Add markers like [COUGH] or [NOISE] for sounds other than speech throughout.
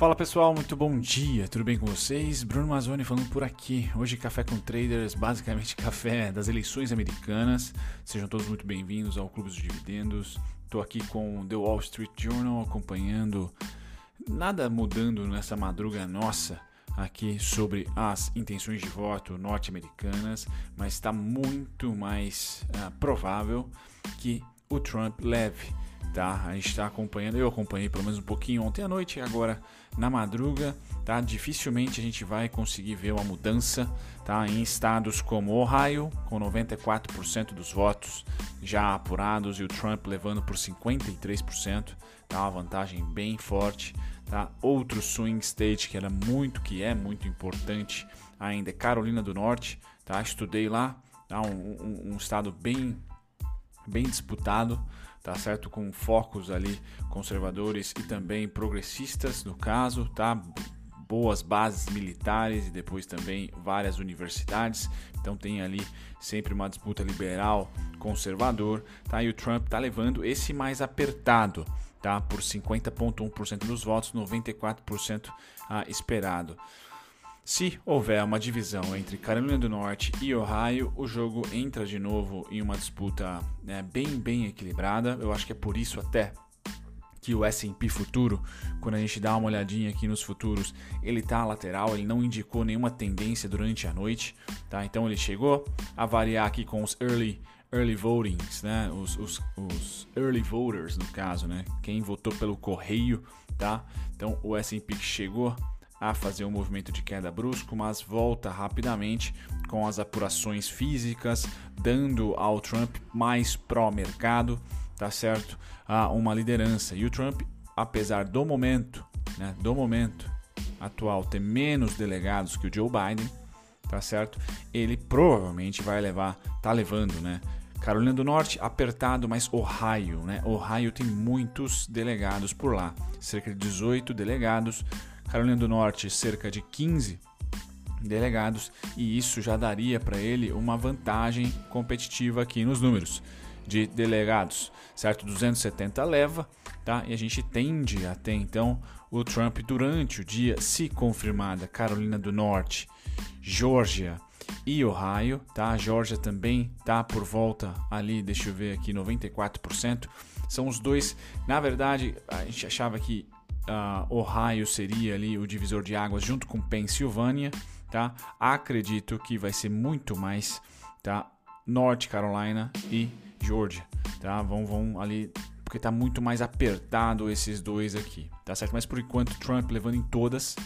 Fala pessoal, muito bom dia, tudo bem com vocês? Bruno Mazzoni falando por aqui. Hoje Café com Traders, basicamente [LAUGHS] café das eleições americanas. Sejam todos muito bem-vindos ao Clube dos Dividendos. Estou aqui com The Wall Street Journal acompanhando nada mudando nessa madruga nossa aqui sobre as intenções de voto norte-americanas, mas está muito mais uh, provável que o Trump leve tá? A gente está acompanhando, eu acompanhei pelo menos um pouquinho ontem à noite e agora na madruga, tá? Dificilmente a gente vai conseguir ver uma mudança, tá? Em estados como Ohio, com 94% dos votos já apurados e o Trump levando por 53%, tá? Uma vantagem bem forte, tá? Outro swing state que era muito, que é muito importante ainda é Carolina do Norte, tá? Estudei lá, tá? um, um, um estado bem, bem disputado, tá certo? Com focos ali conservadores e também progressistas, no caso, tá? Boas bases militares e depois também várias universidades. Então tem ali sempre uma disputa liberal conservador, tá? E o Trump tá levando esse mais apertado, tá? Por 50.1% dos votos, 94% ah, esperado. Se houver uma divisão entre Carolina do Norte e Ohio, o jogo entra de novo em uma disputa né, bem, bem equilibrada. Eu acho que é por isso até que o S&P futuro, quando a gente dá uma olhadinha aqui nos futuros, ele tá lateral, ele não indicou nenhuma tendência durante a noite, tá? Então ele chegou a variar aqui com os early early votings, né? Os, os, os early voters no caso, né? Quem votou pelo correio, tá? Então o S&P chegou a fazer um movimento de queda brusco, mas volta rapidamente com as apurações físicas, dando ao Trump mais pró-mercado, tá certo? A uma liderança. E o Trump, apesar do momento, né, do momento atual ter menos delegados que o Joe Biden, tá certo? Ele provavelmente vai levar, tá levando, né? Carolina do Norte, apertado, mas Ohio, né? Ohio tem muitos delegados por lá, cerca de 18 delegados. Carolina do Norte, cerca de 15 delegados, e isso já daria para ele uma vantagem competitiva aqui nos números de delegados, certo? 270 leva, tá? E a gente tende até então o Trump durante o dia, se confirmada Carolina do Norte, Georgia e Ohio, tá? A Georgia também tá por volta ali, deixa eu ver aqui, 94%. São os dois, na verdade, a gente achava que uh, Ohio seria ali o divisor de águas junto com Pensilvânia, tá? Acredito que vai ser muito mais, tá? North Carolina e Georgia, tá? Vão, vão ali porque tá muito mais apertado esses dois aqui, tá certo? Mas por enquanto Trump levando em todas,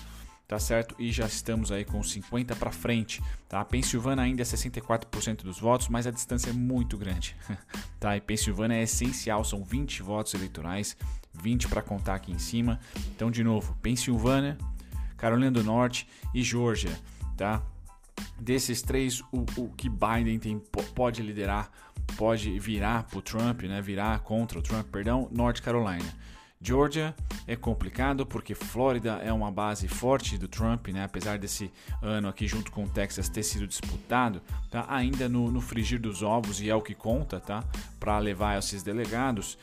tá certo? E já estamos aí com 50 para frente, tá? Pensilvânia ainda é 64% dos votos, mas a distância é muito grande, [LAUGHS] tá? E Pensilvânia é essencial, são 20 votos eleitorais 20 para contar aqui em cima. Então, de novo, Pensilvânia, Carolina do Norte e Georgia, tá? Desses três, o, o que Biden tem, pode liderar, pode virar para o Trump, né? Virar contra o Trump, perdão, North Carolina. Georgia é complicado porque Flórida é uma base forte do Trump, né? apesar desse ano aqui junto com o Texas ter sido disputado, tá? ainda no, no frigir dos ovos e é o que conta tá? para levar esses delegados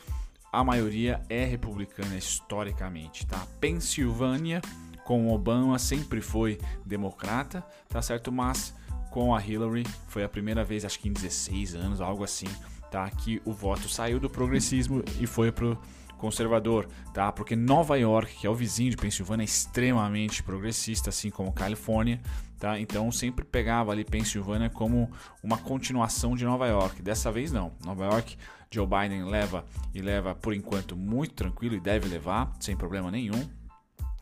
a maioria é republicana historicamente, tá? Pensilvânia com Obama sempre foi democrata, tá certo? Mas com a Hillary foi a primeira vez, acho que em 16 anos, algo assim, tá? Que o voto saiu do progressismo e foi pro conservador, tá? Porque Nova York, que é o vizinho de Pensilvânia, é extremamente progressista, assim como Califórnia, tá? Então sempre pegava ali Pensilvânia como uma continuação de Nova York. Dessa vez não. Nova York Joe Biden leva e leva por enquanto muito tranquilo e deve levar sem problema nenhum.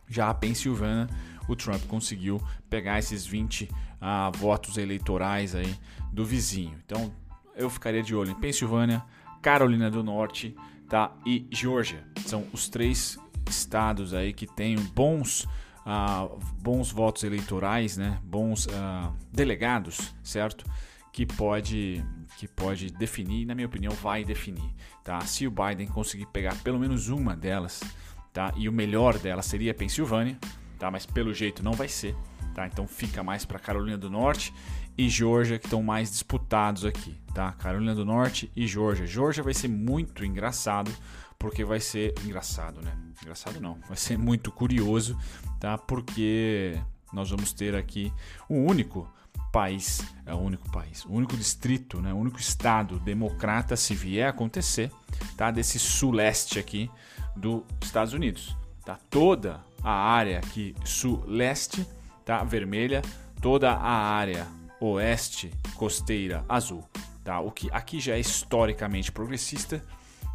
Já a Pensilvânia, o Trump conseguiu pegar esses 20 ah, votos eleitorais aí do vizinho. Então eu ficaria de olho em Pensilvânia, Carolina do Norte, tá? E Georgia. São os três estados aí que têm bons Uh, bons votos eleitorais, né? bons uh, delegados, certo? Que pode que pode definir, na minha opinião, vai definir, tá? Se o Biden conseguir pegar pelo menos uma delas, tá? E o melhor delas seria a Pensilvânia, tá? Mas pelo jeito não vai ser, tá? Então fica mais para Carolina do Norte e Georgia que estão mais disputados aqui, tá? Carolina do Norte e Georgia. Georgia vai ser muito engraçado porque vai ser engraçado, né? Engraçado não, vai ser muito curioso, tá? Porque nós vamos ter aqui o único país, é o único país, o único distrito, né, o único estado democrata, se vier a acontecer, tá, desse suleste aqui dos Estados Unidos. Tá? Toda a área aqui sul-leste tá, vermelha, toda a área oeste costeira azul. Tá? O que aqui já é historicamente progressista,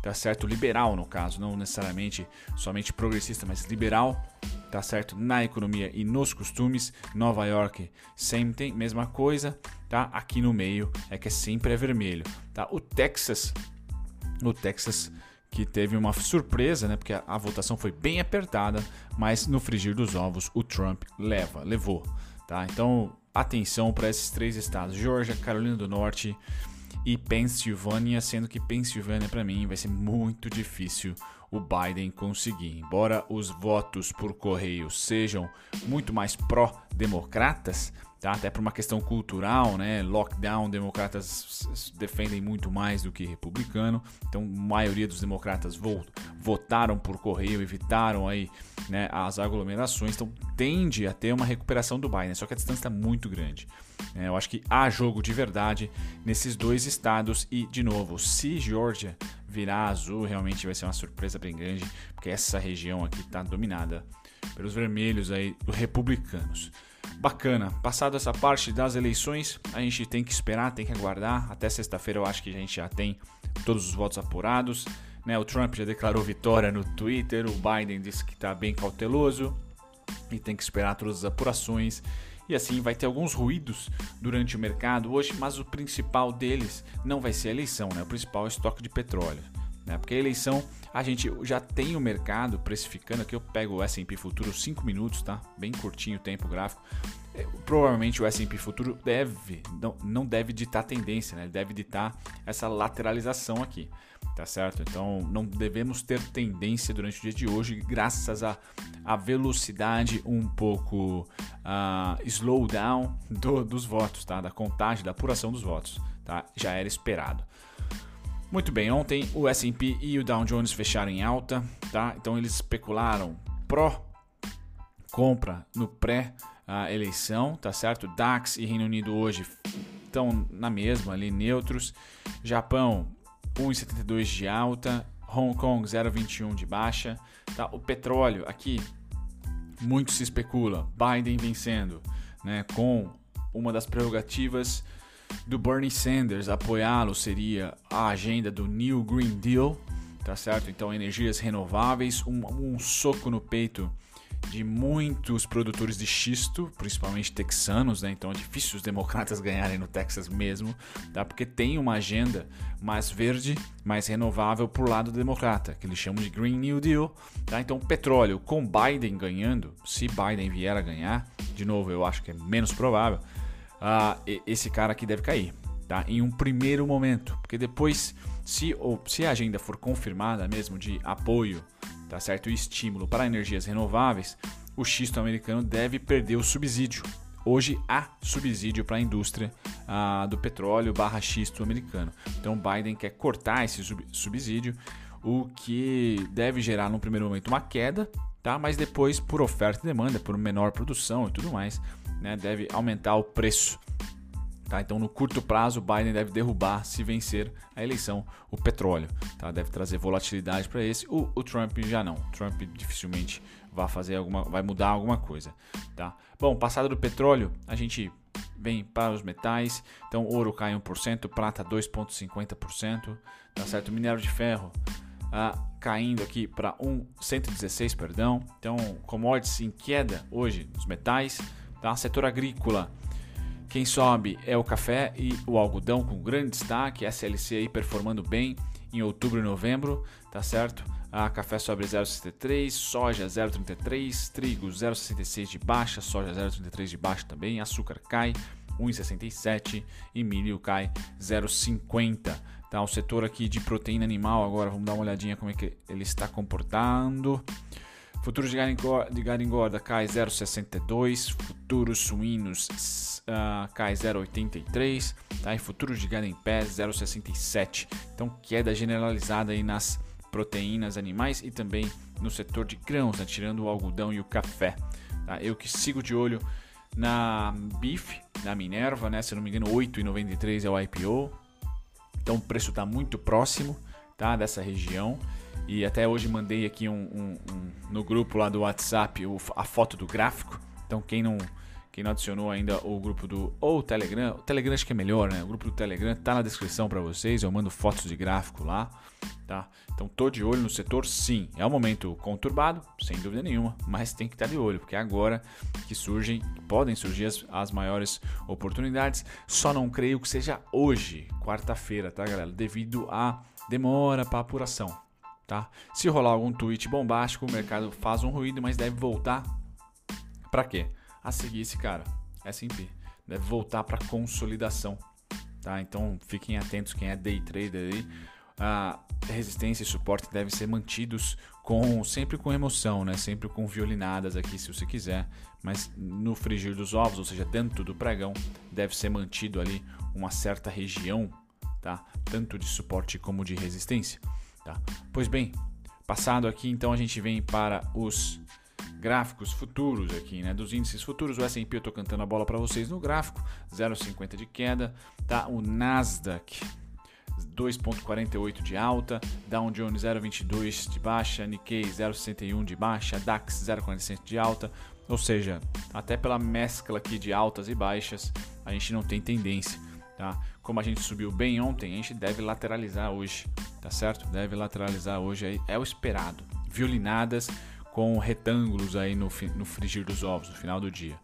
tá certo? Liberal no caso, não necessariamente somente progressista, mas liberal, tá certo? Na economia e nos costumes. Nova York sempre tem mesma coisa, tá? Aqui no meio é que é sempre é vermelho, tá? O Texas, o Texas que teve uma surpresa, né? Porque a, a votação foi bem apertada, mas no frigir dos ovos o Trump leva, levou, tá? Então atenção para esses três estados: Georgia, Carolina do Norte e Pensilvânia, sendo que Pensilvânia para mim vai ser muito difícil o Biden conseguir. Embora os votos por correio sejam muito mais pró-democratas, tá? até por uma questão cultural, né? lockdown, democratas defendem muito mais do que republicano, então a maioria dos democratas votaram por correio, evitaram aí né, as aglomerações, então tende a ter uma recuperação do Biden, só que a distância está muito grande. É, eu acho que há jogo de verdade nesses dois estados e, de novo, se Georgia virar azul, realmente vai ser uma surpresa bem grande, porque essa região aqui está dominada pelos vermelhos aí, republicanos. Bacana. Passado essa parte das eleições, a gente tem que esperar, tem que aguardar. Até sexta-feira eu acho que a gente já tem todos os votos apurados. Né? O Trump já declarou vitória no Twitter, o Biden disse que está bem cauteloso e tem que esperar todas as apurações. E assim vai ter alguns ruídos durante o mercado hoje, mas o principal deles não vai ser a eleição, né? O principal é o estoque de petróleo. Né? Porque a eleição a gente já tem o mercado precificando. Aqui eu pego o S&P Futuro 5 minutos, tá? Bem curtinho o tempo gráfico. É, provavelmente o S&P Futuro deve, não, não deve ditar tendência, né? Ele deve ditar essa lateralização aqui tá certo? Então não devemos ter tendência durante o dia de hoje, graças a, a, velocidade um pouco uh, slowdown do, dos votos, tá? Da contagem, da apuração dos votos, tá? Já era esperado. Muito bem, ontem o S&P e o Dow Jones fecharam em alta, tá? Então eles especularam pró compra no pré eleição, tá certo? DAX e Reino Unido hoje estão na mesma ali neutros. Japão 1,72 de alta, Hong Kong 0,21 de baixa. Tá? O petróleo aqui, muito se especula, Biden vencendo, né? com uma das prerrogativas do Bernie Sanders apoiá-lo seria a agenda do New Green Deal, tá certo? Então energias renováveis, um, um soco no peito de muitos produtores de xisto, principalmente texanos, né? Então é difícil os democratas [LAUGHS] ganharem no Texas mesmo, tá? Porque tem uma agenda mais verde, mais renovável pro lado democrata, que eles chamam de Green New Deal, tá? Então petróleo com Biden ganhando, se Biden vier a ganhar, de novo eu acho que é menos provável, uh, esse cara aqui deve cair, tá? Em um primeiro momento, porque depois se, ou, se a agenda for confirmada mesmo de apoio tá certo? o estímulo para energias renováveis, o xisto americano deve perder o subsídio. Hoje há subsídio para a indústria ah, do petróleo barra xisto americano. Então Biden quer cortar esse sub subsídio, o que deve gerar no primeiro momento uma queda, tá? mas depois por oferta e demanda, por menor produção e tudo mais, né? deve aumentar o preço Tá? Então, no curto prazo, Biden deve derrubar, se vencer a eleição, o petróleo. Tá? Deve trazer volatilidade para esse. O, o, Trump já não. O Trump dificilmente vai fazer alguma, vai mudar alguma coisa. Tá? Bom, passado do petróleo, a gente vem para os metais. Então, ouro cai 1%, prata 2,50%. Tá certo? Minério de ferro ah, caindo aqui para 116, perdão. Então, commodities em queda hoje, os metais. Tá? Setor agrícola quem sobe é o café e o algodão com grande destaque, SLC aí performando bem em outubro e novembro, tá certo? A café sobe 0,63, soja 0,33, trigo 0,66 de baixa, soja 0,33 de baixa também, açúcar cai 1,67 e milho cai 0,50. Tá, o setor aqui de proteína animal agora, vamos dar uma olhadinha como é que ele está comportando. Futuros de gado, de gado engorda cai 0,62, futuros suínos uh, cai 0,83, tá? E futuros de gado em pé 0,67. Então queda generalizada aí nas proteínas animais e também no setor de grãos, né? tirando o algodão e o café. Tá? Eu que sigo de olho na BIF, na Minerva, né? se não me engano 8,93 é o IPO. Então o preço está muito próximo tá? dessa região. E até hoje mandei aqui um, um, um no grupo lá do WhatsApp a foto do gráfico. Então quem não quem não adicionou ainda o grupo do ou Telegram, o Telegram acho que é melhor, né? O grupo do Telegram tá na descrição para vocês, eu mando fotos de gráfico lá, tá? Então tô de olho no setor, sim. É um momento conturbado, sem dúvida nenhuma, mas tem que estar tá de olho, porque é agora que surgem, podem surgir as, as maiores oportunidades. Só não creio que seja hoje, quarta-feira, tá, galera? Devido a demora para apuração tá? Se rolar algum tweet bombástico, o mercado faz um ruído, mas deve voltar para quê? A seguir esse cara, S&P. Deve voltar para consolidação, tá? Então fiquem atentos quem é day trader aí. A resistência e suporte devem ser mantidos com sempre com emoção, né? Sempre com violinadas aqui, se você quiser. Mas no frigir dos ovos, ou seja, dentro do pregão, deve ser mantido ali uma certa região, tá? Tanto de suporte como de resistência. Tá? Pois bem, passado aqui, então a gente vem para os gráficos futuros aqui, né? Dos índices futuros, o S&P eu estou cantando a bola para vocês no gráfico, 0,50 de queda, tá? O Nasdaq 2.48 de alta, Dow Jones 0.22 de baixa, Nikkei 0.61 de baixa, DAX 0.47 de alta, ou seja, até pela mescla aqui de altas e baixas, a gente não tem tendência. Tá? Como a gente subiu bem ontem, a gente deve lateralizar hoje, tá certo? Deve lateralizar hoje, é o esperado. Violinadas com retângulos aí no, no frigir dos ovos, no final do dia.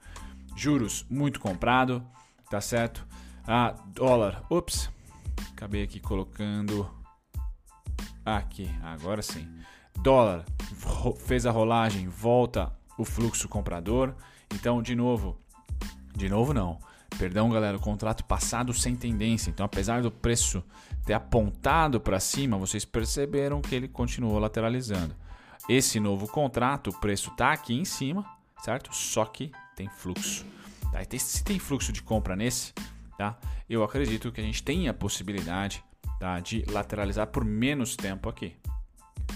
Juros muito comprado, tá certo? Ah, dólar, ups, acabei aqui colocando aqui, agora sim. Dólar fez a rolagem, volta o fluxo comprador. Então, de novo, de novo não Perdão, galera, o contrato passado sem tendência. Então, apesar do preço ter apontado para cima, vocês perceberam que ele continuou lateralizando. Esse novo contrato, o preço está aqui em cima, certo? Só que tem fluxo. Tá? se tem fluxo de compra nesse, tá? eu acredito que a gente tem a possibilidade tá? de lateralizar por menos tempo aqui.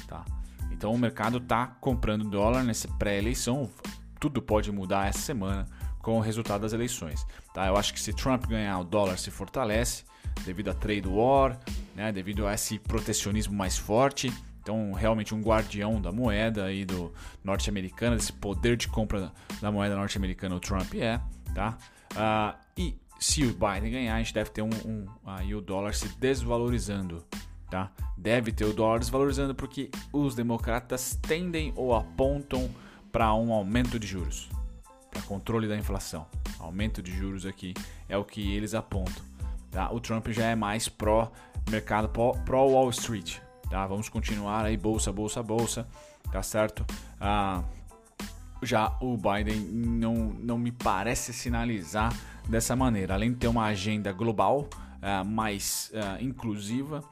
Tá? Então o mercado está comprando dólar nessa pré-eleição. Tudo pode mudar essa semana com o resultado das eleições. Tá? Eu acho que se Trump ganhar, o dólar se fortalece devido a trade war, né? devido a esse protecionismo mais forte. Então, realmente um guardião da moeda aí do norte-americano, desse poder de compra da moeda norte-americana, o Trump é, tá? Uh, e se o Biden ganhar, a gente deve ter um, um aí o dólar se desvalorizando, tá? Deve ter o dólar desvalorizando porque os democratas tendem ou apontam para um aumento de juros para controle da inflação. Aumento de juros aqui é o que eles apontam. Tá? O Trump já é mais pró mercado, pró Wall Street. Tá? Vamos continuar aí bolsa, bolsa, bolsa, tá certo? Ah, já o Biden não, não me parece sinalizar dessa maneira. Além de ter uma agenda global ah, mais ah, inclusiva,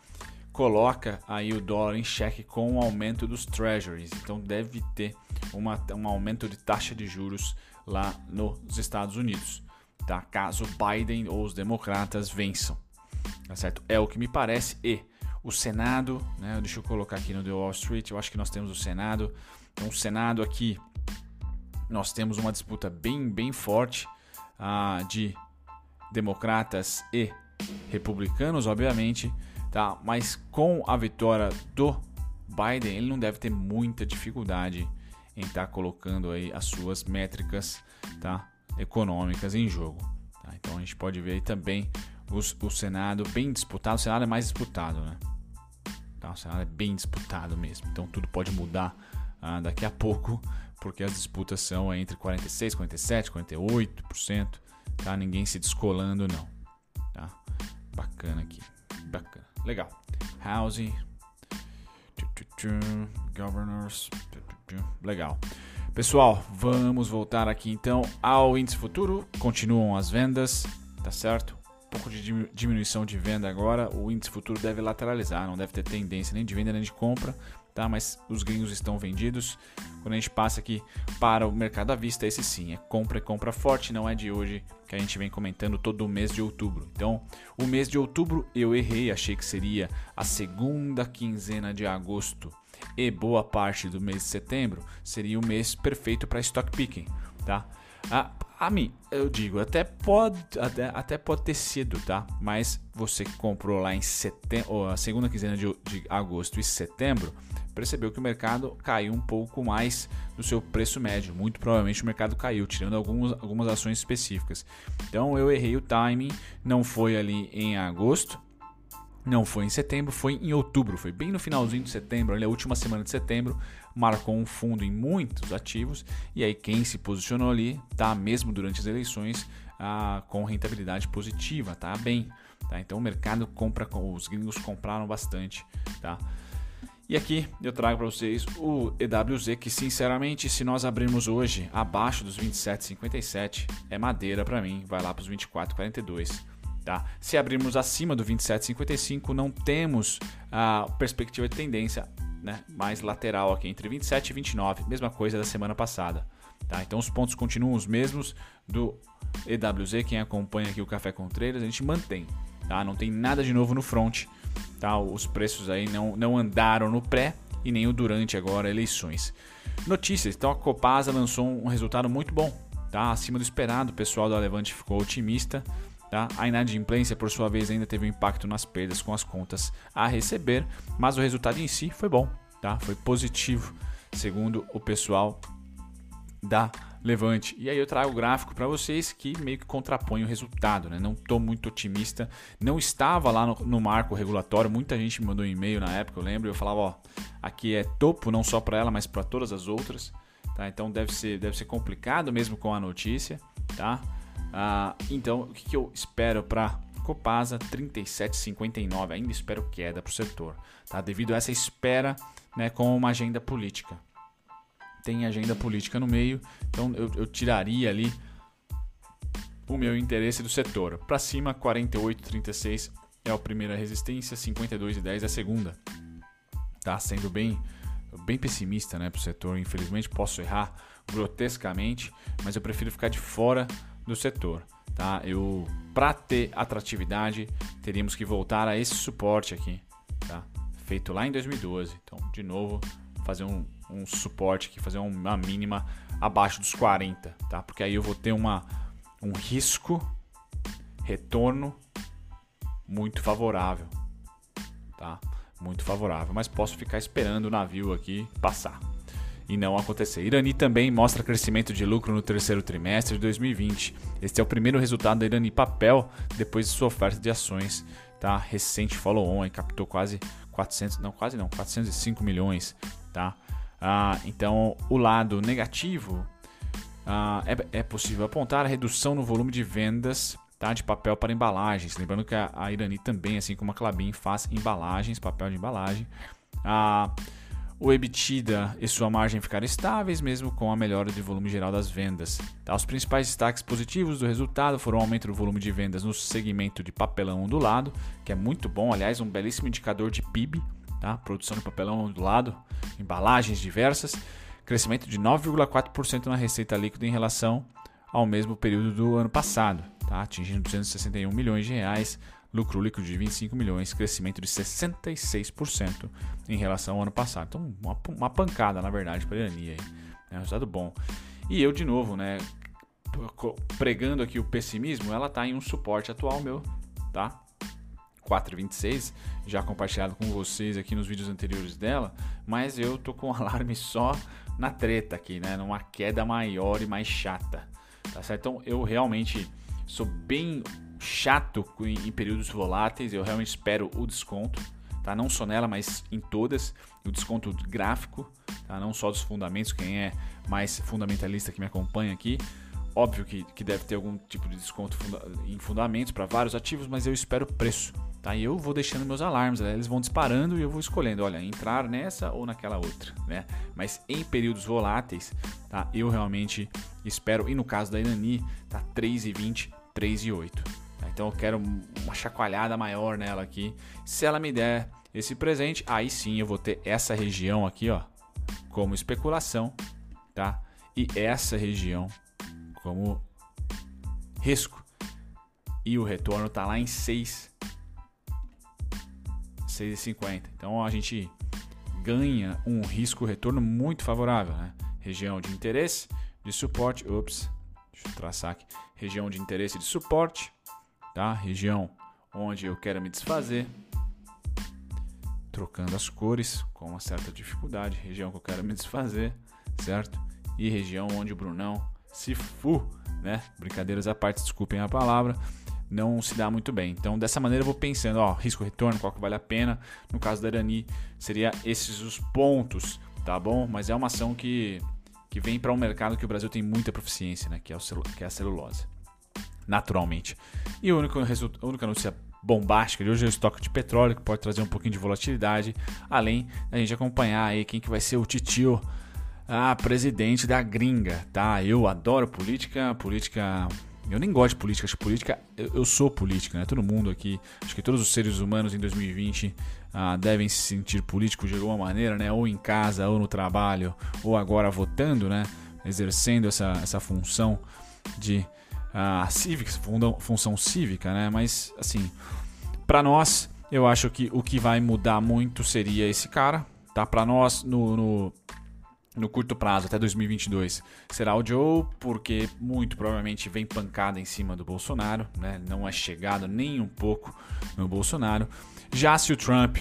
coloca aí o dólar em xeque com o aumento dos treasuries. Então deve ter uma, um aumento de taxa de juros lá nos Estados Unidos, tá? Caso Biden ou os democratas vençam, tá certo? É o que me parece. E o Senado, né? Deixa eu colocar aqui no The Wall Street. Eu acho que nós temos o Senado. Então, o Senado aqui, nós temos uma disputa bem, bem forte ah, de democratas e republicanos, obviamente, tá? Mas com a vitória do Biden, ele não deve ter muita dificuldade em estar tá colocando aí as suas métricas tá, econômicas em jogo. Tá? Então a gente pode ver aí também o Senado bem disputado. O Senado é mais disputado, né? Tá? O Senado é bem disputado mesmo. Então tudo pode mudar ah, daqui a pouco, porque as disputas são entre 46, 47, 48%. Tá? Ninguém se descolando, não. Tá? Bacana aqui. Bacana. Legal. Housing. Governors. Legal. Pessoal, vamos voltar aqui então ao índice futuro. Continuam as vendas, tá certo? Pouco de diminuição de venda agora. O índice futuro deve lateralizar, não deve ter tendência nem de venda nem de compra. tá? Mas os gringos estão vendidos. Quando a gente passa aqui para o mercado à vista, esse sim é compra e compra forte, não é de hoje que a gente vem comentando todo o mês de outubro. Então, o mês de outubro eu errei, achei que seria a segunda quinzena de agosto e boa parte do mês de setembro seria o mês perfeito para stock picking, tá? A, a mim, eu digo, até pode, até, até pode ter sido, tá? Mas você comprou lá em setembro, a segunda quinzena de, de agosto e setembro, percebeu que o mercado caiu um pouco mais do seu preço médio. Muito provavelmente o mercado caiu, tirando algumas, algumas ações específicas. Então eu errei o timing, não foi ali em agosto, não foi em setembro, foi em outubro, foi bem no finalzinho de setembro, ali a última semana de setembro, marcou um fundo em muitos ativos e aí quem se posicionou ali tá mesmo durante as eleições ah, com rentabilidade positiva, tá bem, tá? Então o mercado compra, os gringos compraram bastante, tá? E aqui eu trago para vocês o EWZ que sinceramente se nós abrirmos hoje abaixo dos 27,57 é madeira para mim, vai lá para os 24,42. Tá? Se abrirmos acima do 27,55, não temos a perspectiva de tendência né, mais lateral aqui, entre 27 e 29, mesma coisa da semana passada. Tá? Então os pontos continuam os mesmos do EWZ, quem acompanha aqui o Café com a gente mantém. Tá? Não tem nada de novo no front. Tá? Os preços aí não, não andaram no pré e nem o durante agora eleições. Notícias, então a Copasa lançou um resultado muito bom, tá? acima do esperado, o pessoal da Levante ficou otimista. Tá? A inadimplência, por sua vez, ainda teve um impacto nas perdas com as contas a receber, mas o resultado em si foi bom, tá? foi positivo, segundo o pessoal da Levante. E aí eu trago o gráfico para vocês que meio que contrapõe o resultado. Né? Não estou muito otimista. Não estava lá no, no, marco regulatório. Muita gente me mandou um e-mail na época, eu lembro. Eu falava, ó, aqui é topo não só para ela, mas para todas as outras. Tá? Então deve ser, deve ser complicado mesmo com a notícia. Tá? Ah, então, o que, que eu espero para Copasa 37,59? Ainda espero queda para o setor, tá? devido a essa espera né, com uma agenda política. Tem agenda política no meio, então eu, eu tiraria ali o meu interesse do setor. Para cima, 48,36 é a primeira resistência, 52,10 é a segunda. Tá sendo bem, bem pessimista né, para o setor. Infelizmente, posso errar grotescamente, mas eu prefiro ficar de fora do setor. Tá? Eu, para ter atratividade, teríamos que voltar a esse suporte aqui, tá? feito lá em 2012. Então, de novo, fazer um, um suporte aqui, fazer uma mínima abaixo dos 40, tá? porque aí eu vou ter uma, um risco retorno muito favorável. Tá? Muito favorável, mas posso ficar esperando o navio aqui passar e não acontecer. Irani também mostra crescimento de lucro no terceiro trimestre de 2020. Este é o primeiro resultado da Irani Papel depois de sua oferta de ações, tá? Recente follow-on, captou quase 400, não, quase não, 405 milhões, tá? Ah, então, o lado negativo ah, é, é, possível apontar a redução no volume de vendas tá, de papel para embalagens. Lembrando que a, a Irani também, assim como a Clabin, faz embalagens, papel de embalagem. Ah, o EBITDA e sua margem ficaram estáveis, mesmo com a melhora de volume geral das vendas. Tá, os principais destaques positivos do resultado foram o aumento do volume de vendas no segmento de papelão ondulado, que é muito bom, aliás, um belíssimo indicador de PIB, tá? produção de papelão ondulado, embalagens diversas, crescimento de 9,4% na receita líquida em relação ao mesmo período do ano passado, tá? atingindo 261 milhões de reais, lucro líquido de 25 milhões, crescimento de 66% em relação ao ano passado. Então, uma, uma pancada, na verdade, para a Irani aí. É um resultado bom. E eu, de novo, né, pregando aqui o pessimismo, ela está em um suporte atual meu, tá? 4,26, já compartilhado com vocês aqui nos vídeos anteriores dela, mas eu tô com [LAUGHS] alarme só na treta aqui, né? Numa queda maior e mais chata, tá certo? Então eu realmente sou bem chato em, períodos voláteis, eu realmente espero o desconto, tá? Não só nela, mas em todas, o desconto gráfico, tá? Não só dos fundamentos, quem é mais fundamentalista que me acompanha aqui, óbvio que, que deve ter algum tipo de desconto funda em fundamentos para vários ativos, mas eu espero preço, tá? E eu vou deixando meus alarmes, né? eles vão disparando e eu vou escolhendo, olha, entrar nessa ou naquela outra, né? Mas em períodos voláteis, tá? Eu realmente espero, e no caso da Inani, tá 3,20, 3,8. Então eu quero uma chacoalhada maior nela aqui. Se ela me der esse presente, aí sim eu vou ter essa região aqui, ó, como especulação, tá? E essa região como risco. E o retorno está lá em 6 6,50. Então a gente ganha um risco retorno muito favorável, né? Região de interesse, de suporte, ups, deixa eu traçar aqui. Região de interesse de suporte, tá? Região onde eu quero me desfazer, trocando as cores com uma certa dificuldade, região que eu quero me desfazer, certo? E região onde o Brunão se fu, né? Brincadeiras à parte, desculpem a palavra, não se dá muito bem. Então, dessa maneira eu vou pensando, ó, risco retorno, qual que vale a pena. No caso da Irani, seria esses os pontos, tá bom? Mas é uma ação que que vem para um mercado que o Brasil tem muita proficiência, né? Que é, o que é a celulose, naturalmente. E a única, a única notícia bombástica de hoje é o estoque de petróleo, que pode trazer um pouquinho de volatilidade, além da gente acompanhar aí quem que vai ser o titio a presidente da gringa, tá? Eu adoro política, política. Eu nem gosto de política, acho que política. Eu, eu sou política, né? Todo mundo aqui, acho que todos os seres humanos em 2020 ah, devem se sentir políticos de alguma maneira, né? Ou em casa, ou no trabalho, ou agora votando, né? Exercendo essa, essa função de ah, cívica, função cívica, né? Mas, assim, para nós, eu acho que o que vai mudar muito seria esse cara, tá? Para nós, no, no no curto prazo, até 2022, será o Joe, porque muito provavelmente vem pancada em cima do Bolsonaro, né? não é chegado nem um pouco no Bolsonaro. Já se o Trump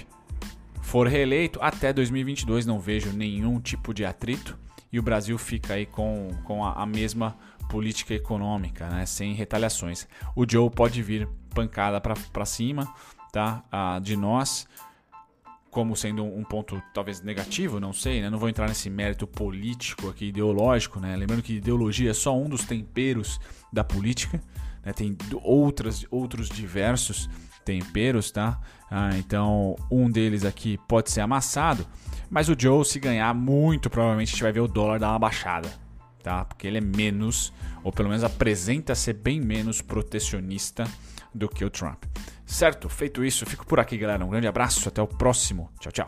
for reeleito, até 2022 não vejo nenhum tipo de atrito e o Brasil fica aí com, com a, a mesma política econômica, né? sem retaliações. O Joe pode vir pancada para cima tá? Ah, de nós como sendo um ponto talvez negativo, não sei, né? Não vou entrar nesse mérito político aqui, ideológico, né? Lembrando que ideologia é só um dos temperos da política, né? Tem outras, outros diversos temperos, tá? Ah, então, um deles aqui pode ser amassado, mas o Joe, se ganhar, muito provavelmente a gente vai ver o dólar dar uma baixada, tá? Porque ele é menos, ou pelo menos apresenta ser bem menos protecionista do que o Trump. Certo? Feito isso, fico por aqui, galera. Um grande abraço, até o próximo. Tchau, tchau.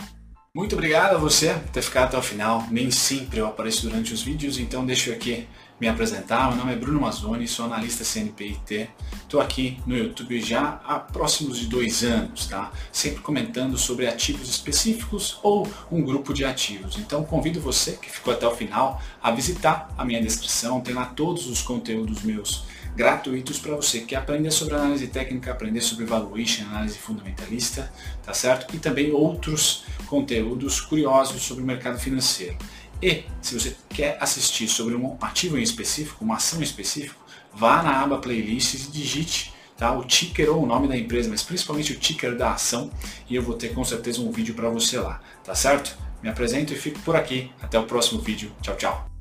Muito obrigado a você por ter ficado até o final. Nem sempre eu apareço durante os vídeos, então deixo aqui me apresentar. Meu nome é Bruno Mazzoni, sou analista CNPIT. Estou aqui no YouTube já há próximos de dois anos, tá? Sempre comentando sobre ativos específicos ou um grupo de ativos. Então convido você que ficou até o final a visitar a minha descrição. Tem lá todos os conteúdos meus gratuitos para você que aprender sobre análise técnica, aprender sobre valuation, análise fundamentalista, tá certo? E também outros conteúdos curiosos sobre o mercado financeiro. E se você quer assistir sobre um ativo em específico, uma ação em específico, vá na aba playlists e digite tá, o ticker ou o nome da empresa, mas principalmente o ticker da ação e eu vou ter com certeza um vídeo para você lá, tá certo? Me apresento e fico por aqui. Até o próximo vídeo. Tchau, tchau.